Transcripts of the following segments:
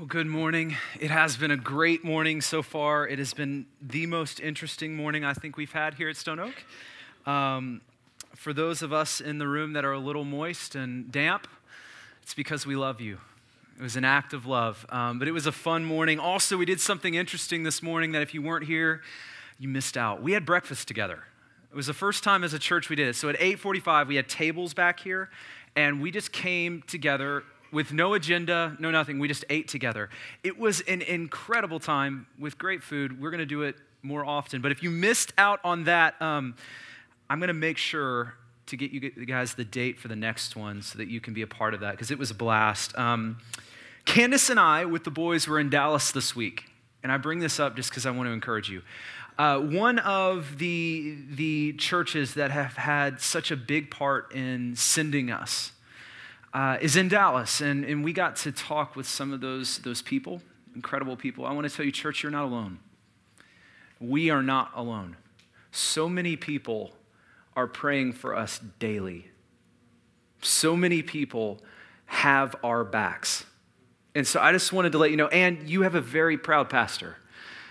Well, good morning. It has been a great morning so far. It has been the most interesting morning I think we've had here at Stone Oak. Um, for those of us in the room that are a little moist and damp, it's because we love you. It was an act of love. Um, but it was a fun morning. Also, we did something interesting this morning that if you weren't here, you missed out. We had breakfast together. It was the first time as a church we did it. So at 8:45, we had tables back here, and we just came together with no agenda, no nothing. We just ate together. It was an incredible time with great food. We're going to do it more often. But if you missed out on that, um, I'm going to make sure to get you guys the date for the next one so that you can be a part of that because it was a blast. Um, Candace and I, with the boys, were in Dallas this week. And I bring this up just because I want to encourage you. Uh, one of the, the churches that have had such a big part in sending us uh, is in Dallas, and, and we got to talk with some of those, those people, incredible people. I want to tell you, church, you're not alone. We are not alone. So many people are praying for us daily. So many people have our backs. And so I just wanted to let you know, and you have a very proud pastor.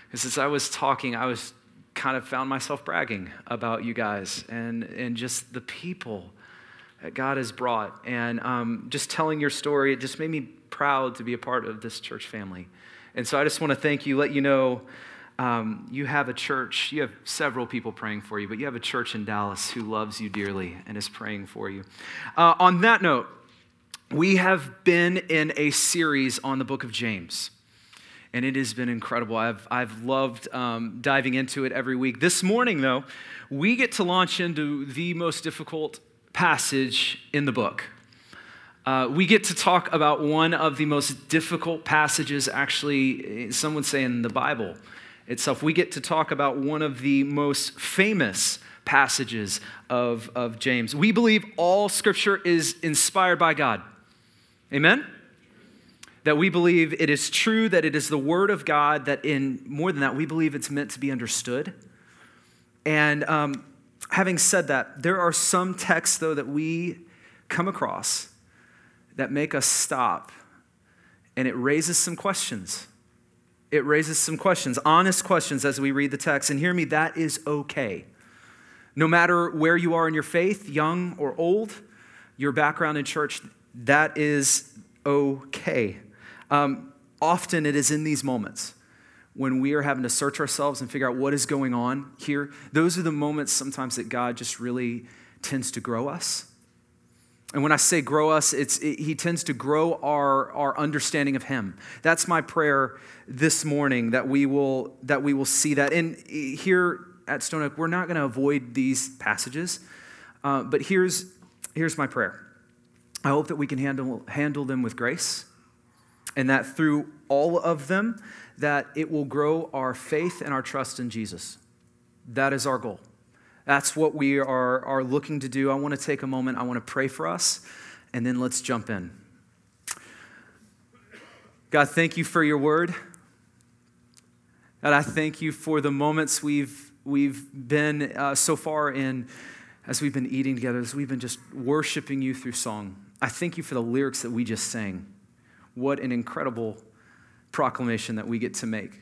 Because as I was talking, I was kind of found myself bragging about you guys and, and just the people that God has brought. And um, just telling your story, it just made me proud to be a part of this church family. And so I just want to thank you, let you know um, you have a church, you have several people praying for you, but you have a church in Dallas who loves you dearly and is praying for you. Uh, on that note, we have been in a series on the book of James. And it has been incredible. I've, I've loved um, diving into it every week. This morning, though, we get to launch into the most difficult passage in the book. Uh, we get to talk about one of the most difficult passages, actually, some would say in the Bible itself. We get to talk about one of the most famous passages of, of James. We believe all scripture is inspired by God. Amen? That we believe it is true, that it is the word of God, that in more than that, we believe it's meant to be understood. And um, having said that, there are some texts, though, that we come across that make us stop and it raises some questions. It raises some questions, honest questions as we read the text. And hear me, that is okay. No matter where you are in your faith, young or old, your background in church, that is okay. Um, often it is in these moments when we are having to search ourselves and figure out what is going on here, those are the moments sometimes that God just really tends to grow us. And when I say grow us, it's, it, He tends to grow our, our understanding of Him. That's my prayer this morning that we will, that we will see that. And here at Stone Oak, we're not going to avoid these passages, uh, but here's, here's my prayer. I hope that we can handle, handle them with grace and that through all of them, that it will grow our faith and our trust in Jesus. That is our goal. That's what we are, are looking to do. I want to take a moment, I want to pray for us, and then let's jump in. God, thank you for your word. God, I thank you for the moments we've, we've been uh, so far in as we've been eating together, as we've been just worshiping you through song. I thank you for the lyrics that we just sang. What an incredible proclamation that we get to make.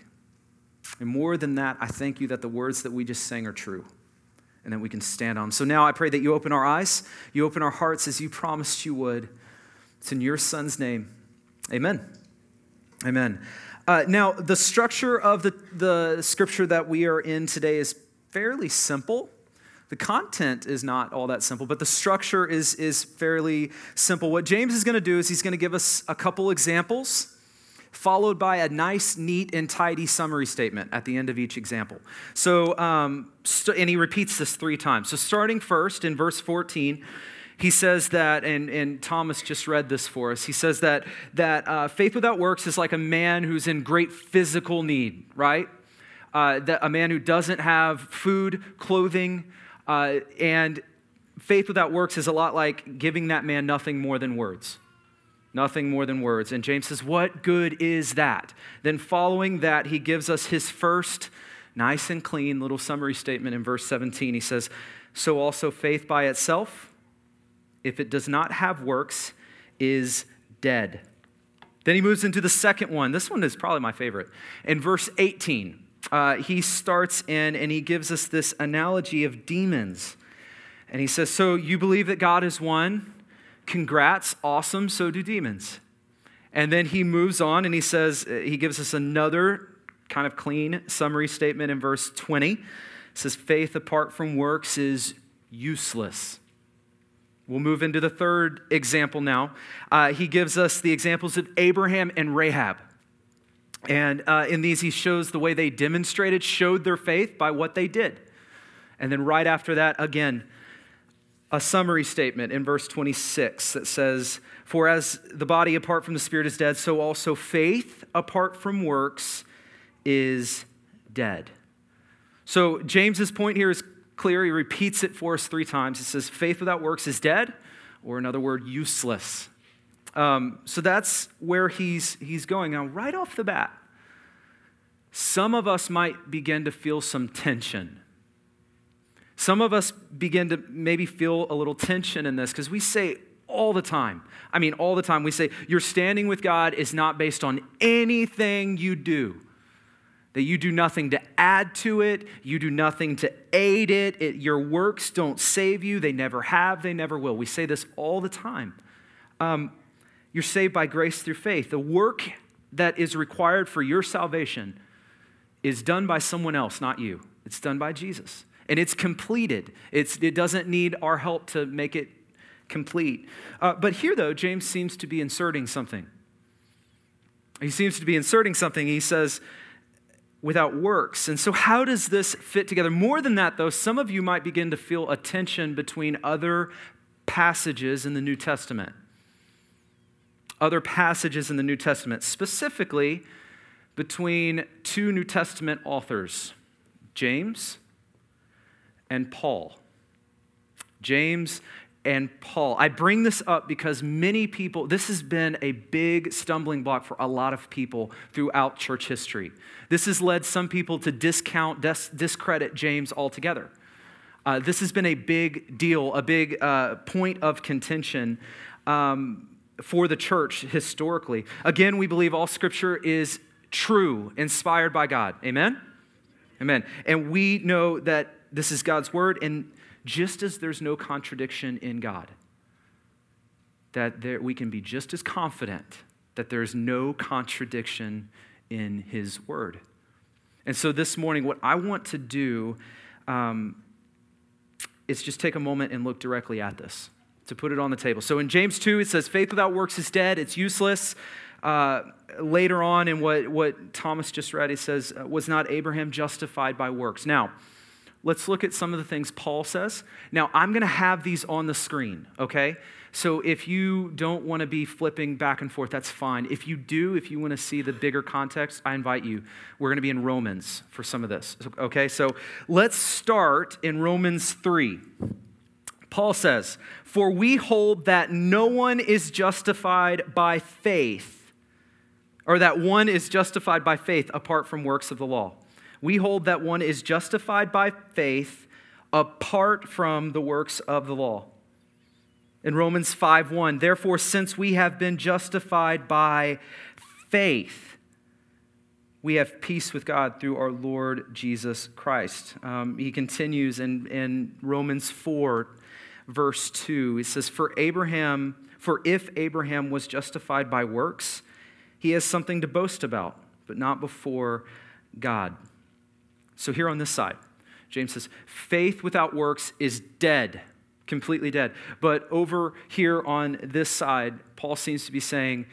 And more than that, I thank you that the words that we just sang are true and that we can stand on. So now I pray that you open our eyes, you open our hearts as you promised you would. It's in your son's name. Amen. Amen. Uh, now, the structure of the, the scripture that we are in today is fairly simple. The content is not all that simple, but the structure is, is fairly simple. What James is going to do is he's going to give us a couple examples followed by a nice, neat, and tidy summary statement at the end of each example. So, um, st- and he repeats this three times. So, starting first in verse 14, he says that, and, and Thomas just read this for us. He says that, that uh, faith without works is like a man who's in great physical need, right? Uh, that a man who doesn't have food, clothing, uh, and faith without works is a lot like giving that man nothing more than words. Nothing more than words. And James says, What good is that? Then, following that, he gives us his first nice and clean little summary statement in verse 17. He says, So also faith by itself, if it does not have works, is dead. Then he moves into the second one. This one is probably my favorite. In verse 18, uh, he starts in and he gives us this analogy of demons. And he says, So you believe that God is one? Congrats, awesome, so do demons. And then he moves on and he says, he gives us another kind of clean summary statement in verse 20. It says, Faith apart from works is useless. We'll move into the third example now. Uh, he gives us the examples of Abraham and Rahab. And uh, in these, he shows the way they demonstrated, showed their faith by what they did. And then right after that, again, a summary statement in verse 26 that says, For as the body apart from the spirit is dead, so also faith apart from works is dead. So James's point here is clear. He repeats it for us three times. He says, Faith without works is dead, or another word, useless. Um, so that's where he's, he's going. Now, right off the bat, some of us might begin to feel some tension. Some of us begin to maybe feel a little tension in this because we say all the time, I mean, all the time, we say, Your standing with God is not based on anything you do that you do nothing to add to it, you do nothing to aid it. it. Your works don't save you, they never have, they never will. We say this all the time. Um, you're saved by grace through faith. The work that is required for your salvation is done by someone else, not you. It's done by Jesus. And it's completed. It's, it doesn't need our help to make it complete. Uh, but here, though, James seems to be inserting something. He seems to be inserting something. He says, without works. And so, how does this fit together? More than that, though, some of you might begin to feel a tension between other passages in the New Testament. Other passages in the New Testament, specifically between two New Testament authors, James and Paul. James and Paul. I bring this up because many people, this has been a big stumbling block for a lot of people throughout church history. This has led some people to discount, dis- discredit James altogether. Uh, this has been a big deal, a big uh, point of contention um, for the church historically. Again, we believe all scripture is true, inspired by God. Amen? Amen. And we know that this is God's word, and just as there's no contradiction in God, that there, we can be just as confident that there's no contradiction in His Word. And so this morning, what I want to do um, is just take a moment and look directly at this, to put it on the table. So in James 2, it says, faith without works is dead, it's useless. Uh, later on in what, what Thomas just read, he says, was not Abraham justified by works? Now, let's look at some of the things Paul says. Now, I'm going to have these on the screen, okay? So if you don't want to be flipping back and forth, that's fine. If you do, if you want to see the bigger context, I invite you. We're going to be in Romans for some of this, okay? So let's start in Romans 3. Paul says, For we hold that no one is justified by faith, or that one is justified by faith apart from works of the law we hold that one is justified by faith apart from the works of the law. In Romans 5:1, therefore since we have been justified by faith, we have peace with God through our Lord Jesus Christ. Um, he continues in, in Romans 4, verse 2. He says, For Abraham, for if Abraham was justified by works, he has something to boast about, but not before God. So, here on this side, James says, faith without works is dead, completely dead. But over here on this side, Paul seems to be saying,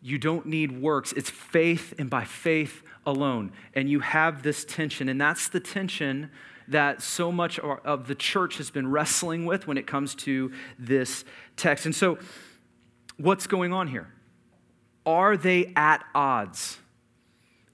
you don't need works. It's faith and by faith alone. And you have this tension. And that's the tension that so much of the church has been wrestling with when it comes to this text. And so, what's going on here? Are they at odds?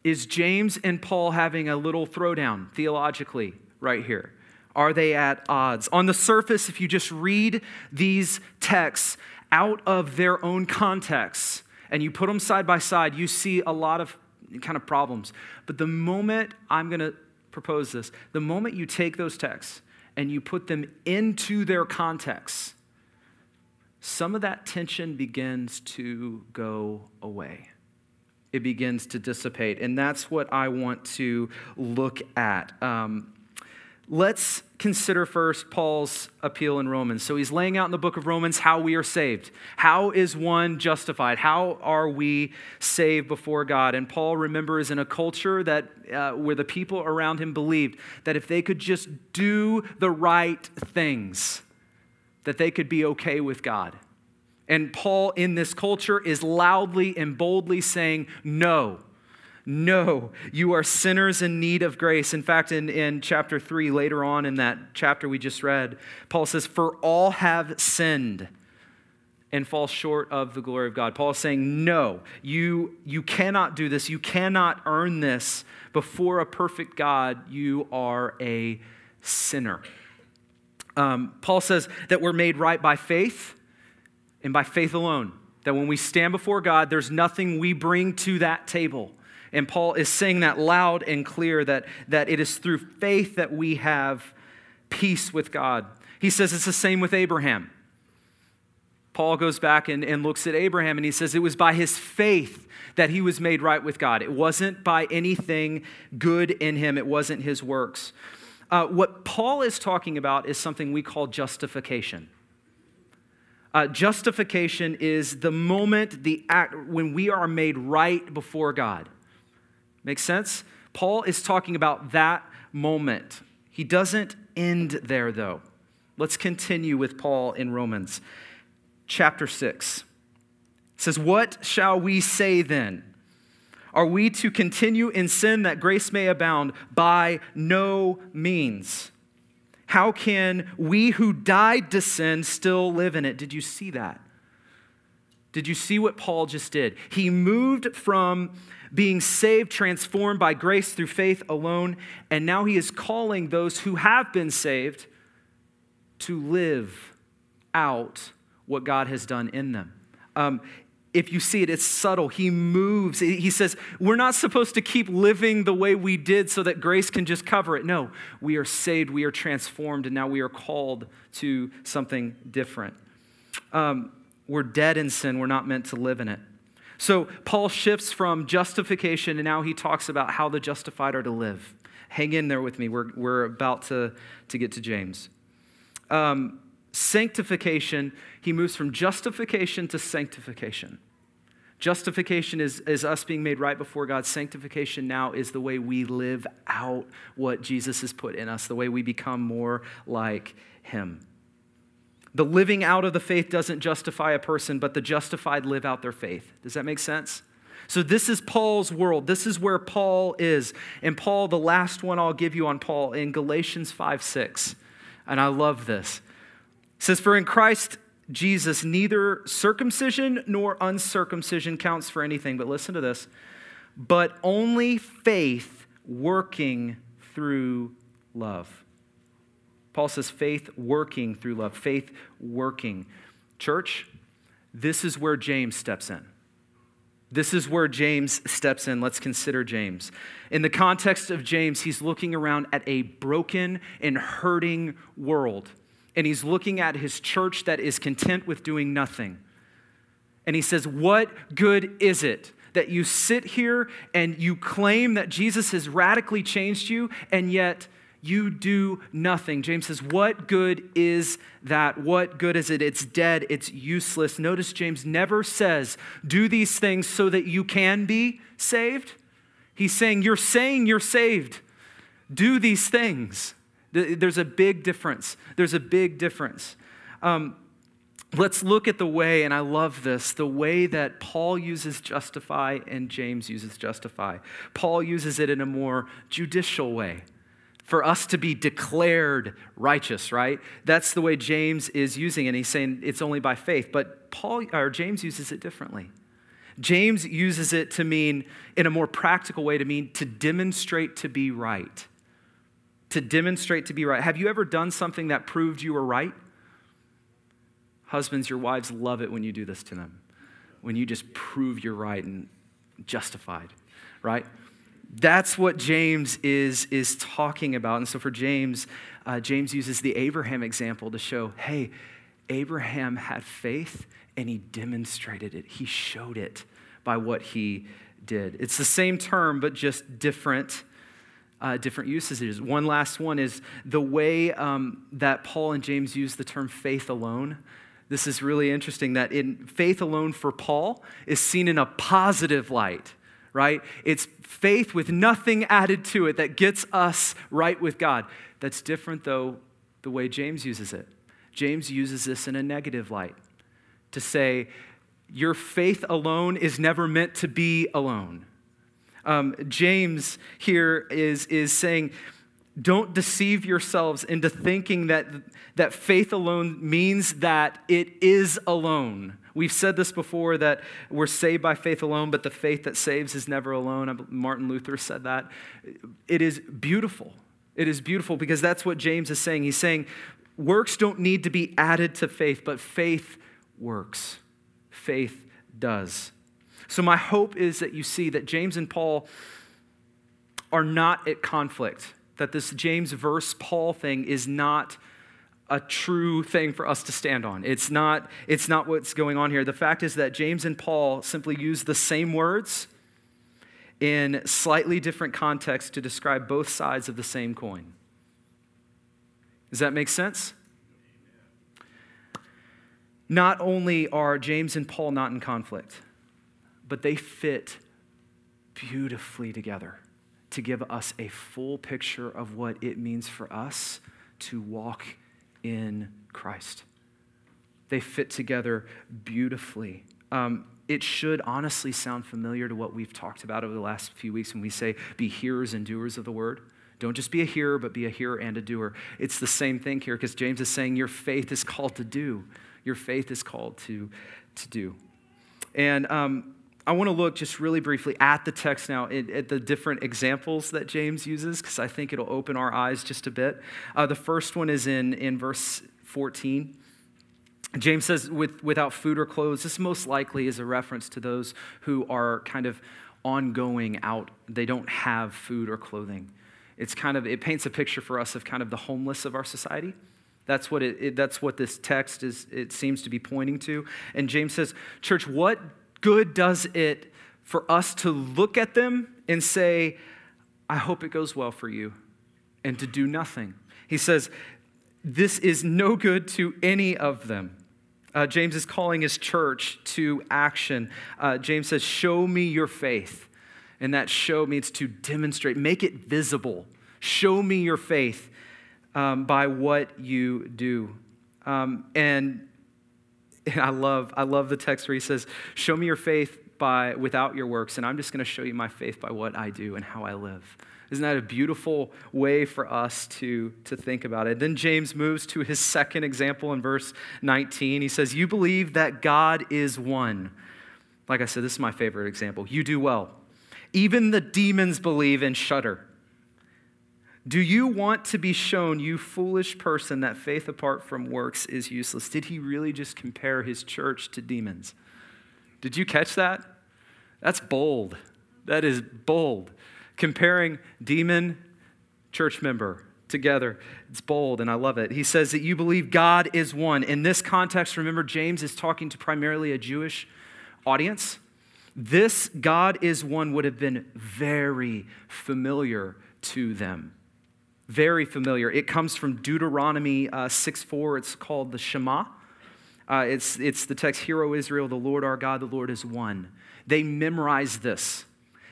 Is James and Paul having a little throwdown theologically right here? Are they at odds? On the surface, if you just read these texts out of their own context and you put them side by side, you see a lot of kind of problems. But the moment I'm going to propose this, the moment you take those texts and you put them into their context, some of that tension begins to go away. It begins to dissipate. And that's what I want to look at. Um, let's consider first Paul's appeal in Romans. So he's laying out in the book of Romans how we are saved. How is one justified? How are we saved before God? And Paul remembers in a culture that uh, where the people around him believed that if they could just do the right things, that they could be okay with God. And Paul in this culture is loudly and boldly saying, No, no, you are sinners in need of grace. In fact, in, in chapter 3, later on in that chapter we just read, Paul says, For all have sinned and fall short of the glory of God. Paul is saying, No, you, you cannot do this. You cannot earn this before a perfect God. You are a sinner. Um, Paul says that we're made right by faith and by faith alone. That when we stand before God, there's nothing we bring to that table. And Paul is saying that loud and clear that, that it is through faith that we have peace with God. He says it's the same with Abraham. Paul goes back and, and looks at Abraham and he says it was by his faith that he was made right with God. It wasn't by anything good in him, it wasn't his works. Uh, what Paul is talking about is something we call justification. Uh, justification is the moment, the act, when we are made right before God. Make sense? Paul is talking about that moment. He doesn't end there, though. Let's continue with Paul in Romans chapter 6. It says, What shall we say then? Are we to continue in sin that grace may abound? By no means. How can we who died to sin still live in it? Did you see that? Did you see what Paul just did? He moved from being saved, transformed by grace through faith alone, and now he is calling those who have been saved to live out what God has done in them. Um, if you see it, it's subtle. He moves. He says, We're not supposed to keep living the way we did so that grace can just cover it. No, we are saved, we are transformed, and now we are called to something different. Um, we're dead in sin, we're not meant to live in it. So Paul shifts from justification, and now he talks about how the justified are to live. Hang in there with me. We're, we're about to, to get to James. Um, sanctification, he moves from justification to sanctification. Justification is, is us being made right before God. Sanctification now is the way we live out what Jesus has put in us, the way we become more like Him. The living out of the faith doesn't justify a person, but the justified live out their faith. Does that make sense? So, this is Paul's world. This is where Paul is. And Paul, the last one I'll give you on Paul in Galatians 5 6. And I love this. It says, For in Christ Jesus, neither circumcision nor uncircumcision counts for anything. But listen to this but only faith working through love. Paul says faith working through love, faith working. Church, this is where James steps in. This is where James steps in. Let's consider James. In the context of James, he's looking around at a broken and hurting world and he's looking at his church that is content with doing nothing. And he says, What good is it that you sit here and you claim that Jesus has radically changed you, and yet you do nothing? James says, What good is that? What good is it? It's dead, it's useless. Notice James never says, Do these things so that you can be saved. He's saying, You're saying you're saved. Do these things. There's a big difference. There's a big difference. Um, let's look at the way, and I love this, the way that Paul uses justify and James uses justify. Paul uses it in a more judicial way for us to be declared righteous, right? That's the way James is using it. He's saying it's only by faith, but Paul or James uses it differently. James uses it to mean in a more practical way to mean to demonstrate to be right to demonstrate to be right. Have you ever done something that proved you were right? Husbands, your wives love it when you do this to them, when you just prove you're right and justified, right? That's what James is, is talking about. And so for James, uh, James uses the Abraham example to show hey, Abraham had faith and he demonstrated it. He showed it by what he did. It's the same term, but just different. Uh, different usages. One last one is the way um, that Paul and James use the term faith alone. This is really interesting that in faith alone for Paul is seen in a positive light, right? It's faith with nothing added to it that gets us right with God. That's different, though, the way James uses it. James uses this in a negative light to say, your faith alone is never meant to be alone. Um, James here is, is saying, don't deceive yourselves into thinking that, that faith alone means that it is alone. We've said this before that we're saved by faith alone, but the faith that saves is never alone. Uh, Martin Luther said that. It is beautiful. It is beautiful because that's what James is saying. He's saying works don't need to be added to faith, but faith works. Faith does. So, my hope is that you see that James and Paul are not at conflict, that this James verse Paul thing is not a true thing for us to stand on. It's not, it's not what's going on here. The fact is that James and Paul simply use the same words in slightly different contexts to describe both sides of the same coin. Does that make sense? Not only are James and Paul not in conflict, but they fit beautifully together to give us a full picture of what it means for us to walk in Christ. They fit together beautifully. Um, it should honestly sound familiar to what we've talked about over the last few weeks when we say, be hearers and doers of the word. Don't just be a hearer, but be a hearer and a doer. It's the same thing here because James is saying your faith is called to do. Your faith is called to, to do. And um, I want to look just really briefly at the text now, at, the different examples that James uses, because I think it'll open our eyes just a bit. Uh, the first one is in, in verse 14. James says, With, without food or clothes, this most likely is a reference to those who are kind of ongoing out. They don't have food or clothing. It's kind of, it paints a picture for us of kind of the homeless of our society. That's what, it, it that's what this text is, it seems to be pointing to. And James says, Church, what good does it for us to look at them and say, I hope it goes well for you, and to do nothing? He says, This is no good to any of them. Uh, James is calling his church to action. Uh, James says, Show me your faith. And that show means to demonstrate, make it visible. Show me your faith um, by what you do. Um, and and I love, I love the text where he says, Show me your faith by without your works, and I'm just going to show you my faith by what I do and how I live. Isn't that a beautiful way for us to, to think about it? Then James moves to his second example in verse 19. He says, You believe that God is one. Like I said, this is my favorite example. You do well. Even the demons believe and shudder. Do you want to be shown, you foolish person, that faith apart from works is useless? Did he really just compare his church to demons? Did you catch that? That's bold. That is bold. Comparing demon, church member together. It's bold and I love it. He says that you believe God is one. In this context, remember, James is talking to primarily a Jewish audience. This God is one would have been very familiar to them. Very familiar. It comes from Deuteronomy uh, 6 4. It's called the Shema. Uh, it's, it's the text, Hear, O Israel, the Lord our God, the Lord is one. They memorize this.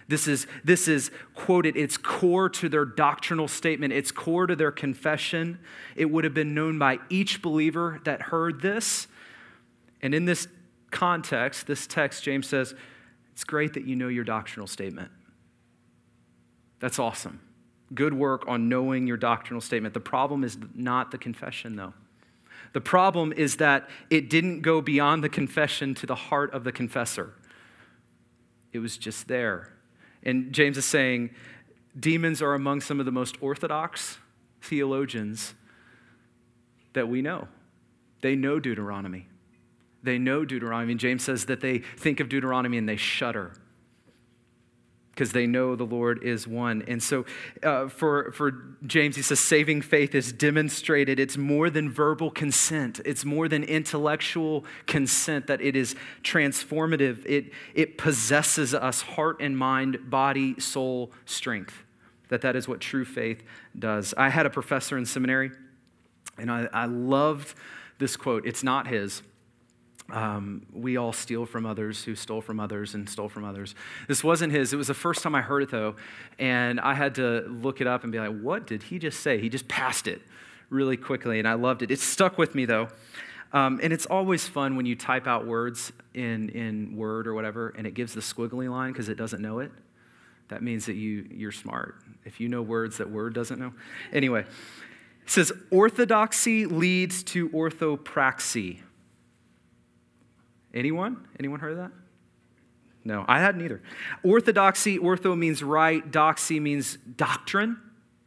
This is, this is quoted, it's core to their doctrinal statement, it's core to their confession. It would have been known by each believer that heard this. And in this context, this text, James says, it's great that you know your doctrinal statement. That's awesome good work on knowing your doctrinal statement. The problem is not the confession, though. The problem is that it didn't go beyond the confession to the heart of the confessor, it was just there. And James is saying demons are among some of the most orthodox theologians that we know. They know Deuteronomy. They know Deuteronomy. And James says that they think of Deuteronomy and they shudder. Because they know the Lord is one. And so uh, for, for James, he says saving faith is demonstrated. It's more than verbal consent, it's more than intellectual consent, that it is transformative. It, it possesses us heart and mind, body, soul, strength. That that is what true faith does. I had a professor in seminary, and I, I loved this quote. It's not his um, we all steal from others who stole from others and stole from others. This wasn't his. It was the first time I heard it, though, and I had to look it up and be like, what did he just say? He just passed it really quickly, and I loved it. It stuck with me, though. Um, and it's always fun when you type out words in, in Word or whatever, and it gives the squiggly line because it doesn't know it. That means that you, you're smart. If you know words that Word doesn't know. Anyway, it says, orthodoxy leads to orthopraxy Anyone? Anyone heard of that? No, I hadn't either. Orthodoxy, ortho means right, doxy means doctrine.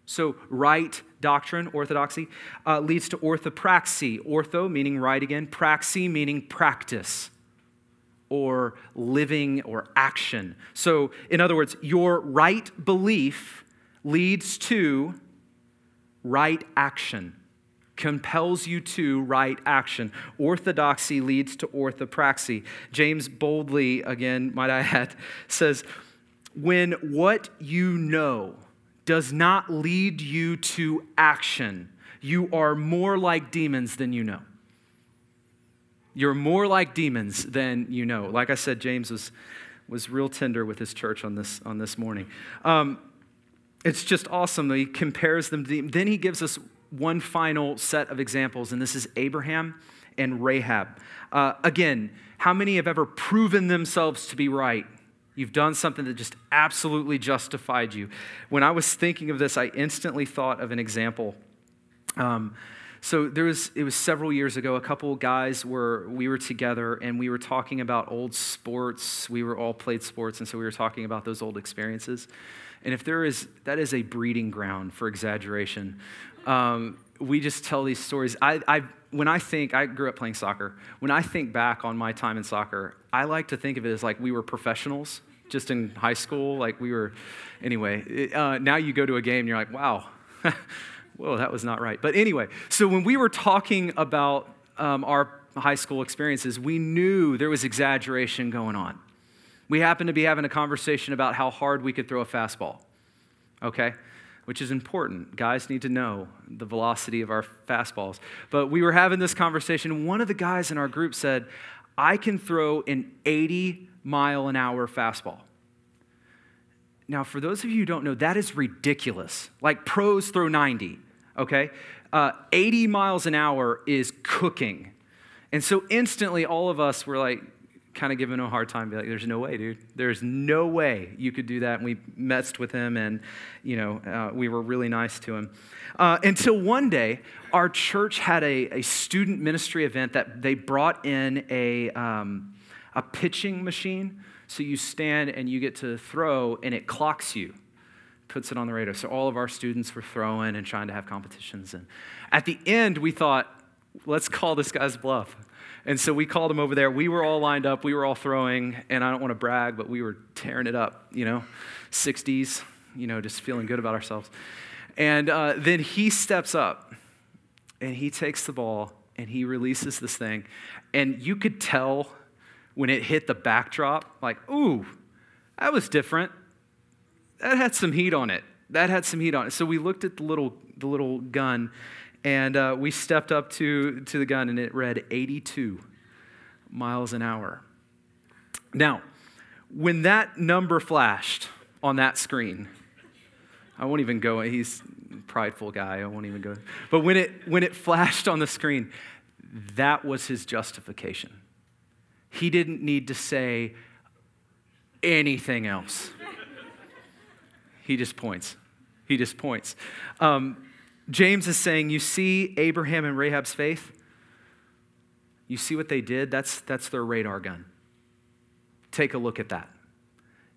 So, right doctrine, orthodoxy, uh, leads to orthopraxy. Ortho meaning right again, praxy meaning practice or living or action. So, in other words, your right belief leads to right action compels you to right action. Orthodoxy leads to orthopraxy. James boldly, again, might I add, says, when what you know does not lead you to action, you are more like demons than you know. You're more like demons than you know. Like I said, James was, was real tender with his church on this, on this morning. Um, it's just awesome. That he compares them. To, then he gives us one final set of examples, and this is Abraham and Rahab. Uh, again, how many have ever proven themselves to be right? You've done something that just absolutely justified you. When I was thinking of this, I instantly thought of an example. Um, so there was it was several years ago. A couple guys were we were together and we were talking about old sports. We were all played sports, and so we were talking about those old experiences. And if there is that is a breeding ground for exaggeration um, we just tell these stories. I, I, when I think, I grew up playing soccer. When I think back on my time in soccer, I like to think of it as like we were professionals just in high school. Like we were, anyway, uh, now you go to a game and you're like, wow, whoa, that was not right. But anyway, so when we were talking about um, our high school experiences, we knew there was exaggeration going on. We happened to be having a conversation about how hard we could throw a fastball, okay? Which is important. Guys need to know the velocity of our fastballs. But we were having this conversation. One of the guys in our group said, I can throw an 80 mile an hour fastball. Now, for those of you who don't know, that is ridiculous. Like pros throw 90, okay? Uh, 80 miles an hour is cooking. And so instantly, all of us were like, kind of giving him a hard time, be like, there's no way, dude. There's no way you could do that. And we messed with him and, you know, uh, we were really nice to him. Uh, until one day, our church had a, a student ministry event that they brought in a, um, a pitching machine. So you stand and you get to throw and it clocks you, puts it on the radar. So all of our students were throwing and trying to have competitions. And at the end, we thought, let's call this guy's bluff. And so we called him over there. We were all lined up. We were all throwing. And I don't want to brag, but we were tearing it up, you know, 60s, you know, just feeling good about ourselves. And uh, then he steps up and he takes the ball and he releases this thing. And you could tell when it hit the backdrop, like, ooh, that was different. That had some heat on it. That had some heat on it. So we looked at the little, the little gun and uh, we stepped up to, to the gun, and it read 82 miles an hour. Now, when that number flashed on that screen, I won't even go, he's a prideful guy, I won't even go. But when it, when it flashed on the screen, that was his justification. He didn't need to say anything else. He just points. He just points. Um, James is saying, You see Abraham and Rahab's faith? You see what they did? That's, that's their radar gun. Take a look at that.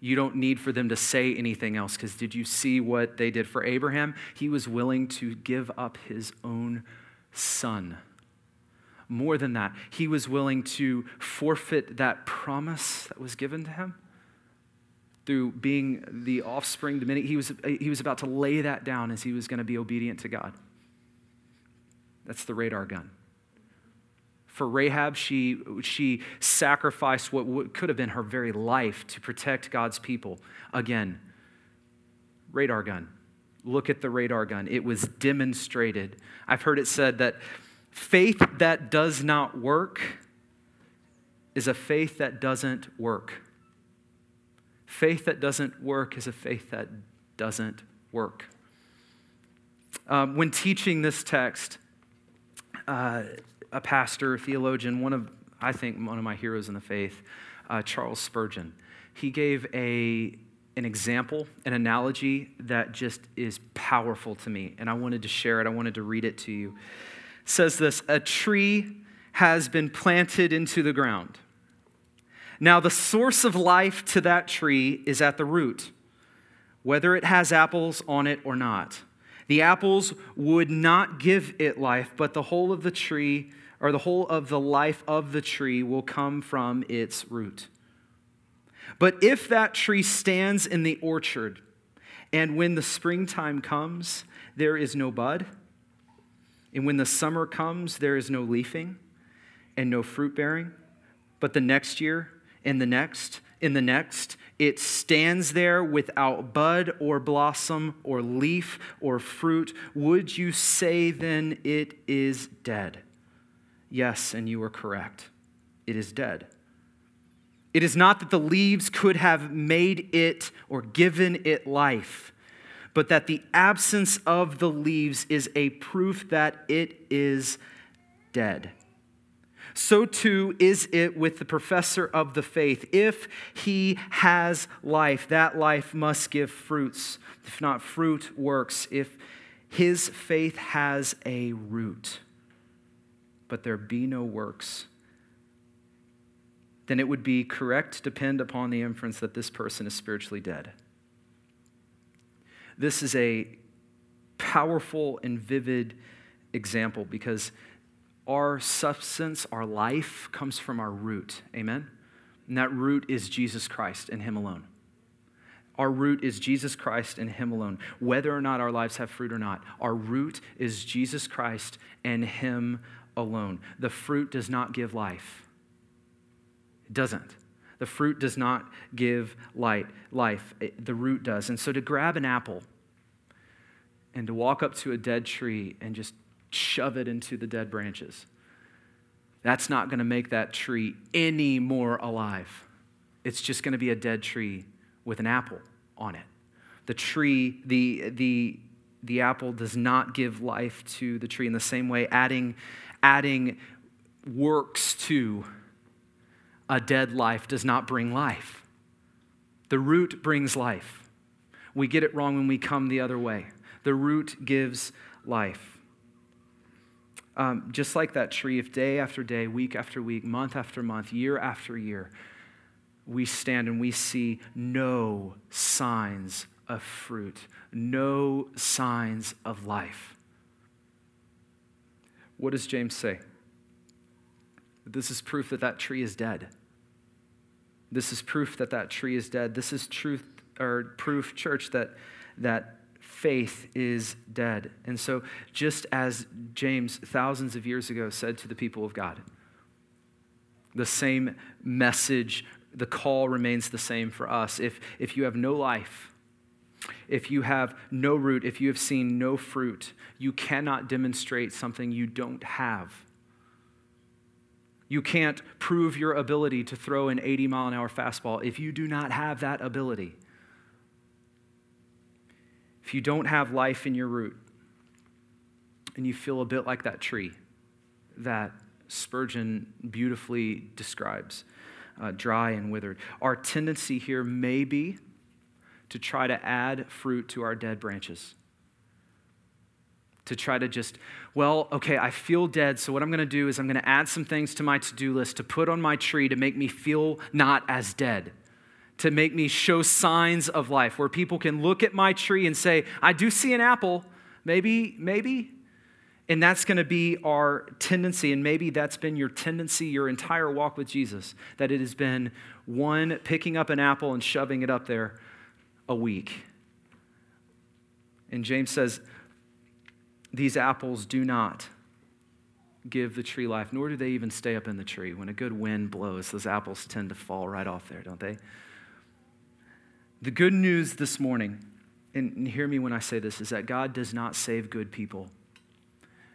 You don't need for them to say anything else because did you see what they did for Abraham? He was willing to give up his own son. More than that, he was willing to forfeit that promise that was given to him through being the offspring, he was, he was about to lay that down as he was going to be obedient to God. That's the radar gun. For Rahab, she, she sacrificed what could have been her very life to protect God's people. Again, radar gun. Look at the radar gun. It was demonstrated. I've heard it said that faith that does not work is a faith that doesn't work. Faith that doesn't work is a faith that doesn't work. Um, when teaching this text, uh, a pastor, theologian, one of, I think, one of my heroes in the faith, uh, Charles Spurgeon, he gave a, an example, an analogy that just is powerful to me. And I wanted to share it, I wanted to read it to you. It says this A tree has been planted into the ground. Now, the source of life to that tree is at the root, whether it has apples on it or not. The apples would not give it life, but the whole of the tree, or the whole of the life of the tree, will come from its root. But if that tree stands in the orchard, and when the springtime comes, there is no bud, and when the summer comes, there is no leafing and no fruit bearing, but the next year, in the next, in the next, it stands there without bud or blossom or leaf or fruit. Would you say then it is dead? Yes, and you are correct. It is dead. It is not that the leaves could have made it or given it life, but that the absence of the leaves is a proof that it is dead so too is it with the professor of the faith. If he has life, that life must give fruits. If not, fruit works. If his faith has a root, but there be no works, then it would be correct to depend upon the inference that this person is spiritually dead. This is a powerful and vivid example because our substance, our life comes from our root. Amen? And that root is Jesus Christ and Him alone. Our root is Jesus Christ and Him alone. Whether or not our lives have fruit or not, our root is Jesus Christ and Him alone. The fruit does not give life. It doesn't. The fruit does not give light, life. It, the root does. And so to grab an apple and to walk up to a dead tree and just shove it into the dead branches. That's not going to make that tree any more alive. It's just going to be a dead tree with an apple on it. The tree, the, the, the apple does not give life to the tree in the same way, adding, adding works to a dead life does not bring life. The root brings life. We get it wrong when we come the other way. The root gives life. Um, just like that tree, if day after day, week after week, month after month, year after year, we stand and we see no signs of fruit, no signs of life. What does James say? This is proof that that tree is dead. This is proof that that tree is dead. This is truth or proof, church, that that faith is dead. And so, just as James thousands of years ago said to the people of God, the same message, the call remains the same for us. If, if you have no life, if you have no root, if you have seen no fruit, you cannot demonstrate something you don't have. You can't prove your ability to throw an 80 mile an hour fastball if you do not have that ability if you don't have life in your root and you feel a bit like that tree that Spurgeon beautifully describes, uh, dry and withered, our tendency here may be to try to add fruit to our dead branches. To try to just, well, okay, I feel dead, so what I'm gonna do is I'm gonna add some things to my to do list to put on my tree to make me feel not as dead to make me show signs of life, where people can look at my tree and say, I do see an apple, maybe, maybe. And that's going to be our tendency. And maybe that's been your tendency your entire walk with Jesus, that it has been one picking up an apple and shoving it up there a week. And James says, These apples do not give the tree life, nor do they even stay up in the tree. When a good wind blows, those apples tend to fall right off there, don't they? The good news this morning, and hear me when I say this, is that God does not save good people.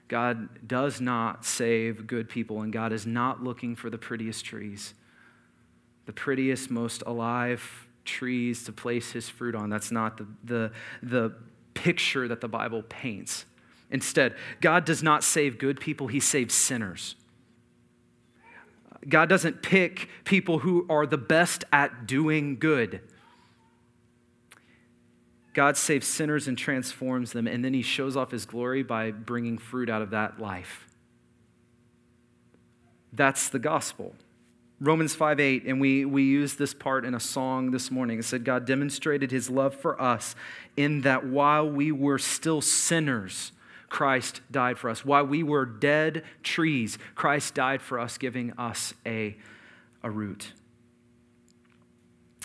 God does not save good people, and God is not looking for the prettiest trees, the prettiest, most alive trees to place his fruit on. That's not the, the, the picture that the Bible paints. Instead, God does not save good people, he saves sinners. God doesn't pick people who are the best at doing good. God saves sinners and transforms them, and then he shows off his glory by bringing fruit out of that life. That's the gospel. Romans 5 8, and we, we used this part in a song this morning. It said, God demonstrated his love for us in that while we were still sinners, Christ died for us. While we were dead trees, Christ died for us, giving us a, a root.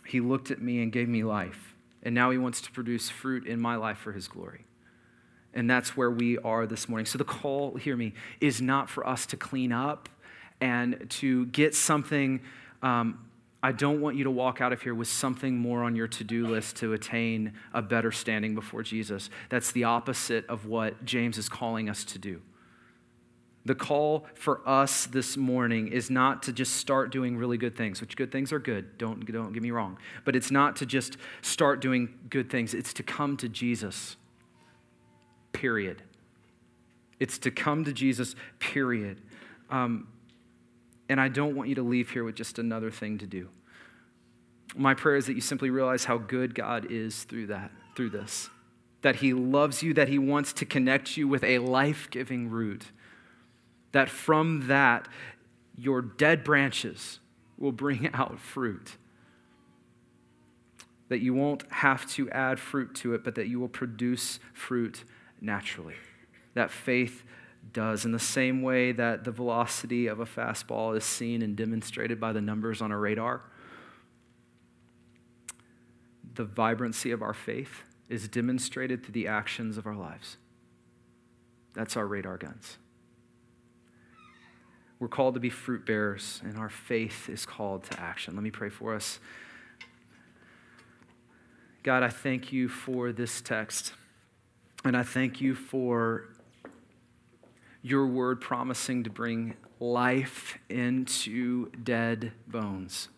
He looked at me and gave me life. And now he wants to produce fruit in my life for his glory. And that's where we are this morning. So the call, hear me, is not for us to clean up and to get something. Um, I don't want you to walk out of here with something more on your to do list to attain a better standing before Jesus. That's the opposite of what James is calling us to do. The call for us this morning is not to just start doing really good things, which good things are good, don't, don't get me wrong. But it's not to just start doing good things, it's to come to Jesus, period. It's to come to Jesus, period. Um, and I don't want you to leave here with just another thing to do. My prayer is that you simply realize how good God is through that, through this. That He loves you, that He wants to connect you with a life giving root that from that, your dead branches will bring out fruit. That you won't have to add fruit to it, but that you will produce fruit naturally. That faith does. In the same way that the velocity of a fastball is seen and demonstrated by the numbers on a radar, the vibrancy of our faith is demonstrated through the actions of our lives. That's our radar guns. We're called to be fruit bearers, and our faith is called to action. Let me pray for us. God, I thank you for this text, and I thank you for your word promising to bring life into dead bones.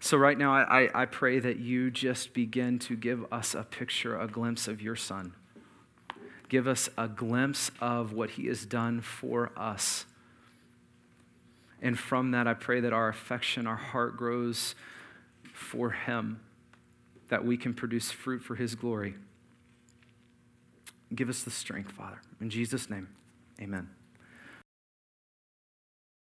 So, right now, I, I, pray that you just begin to give us a picture, a glimpse of your son give us a glimpse of what he has done for us. And from that, I pray that our affection, our heart grows for him, that we can produce fruit for his glory. Give us the strength, Father. In Jesus' name, amen.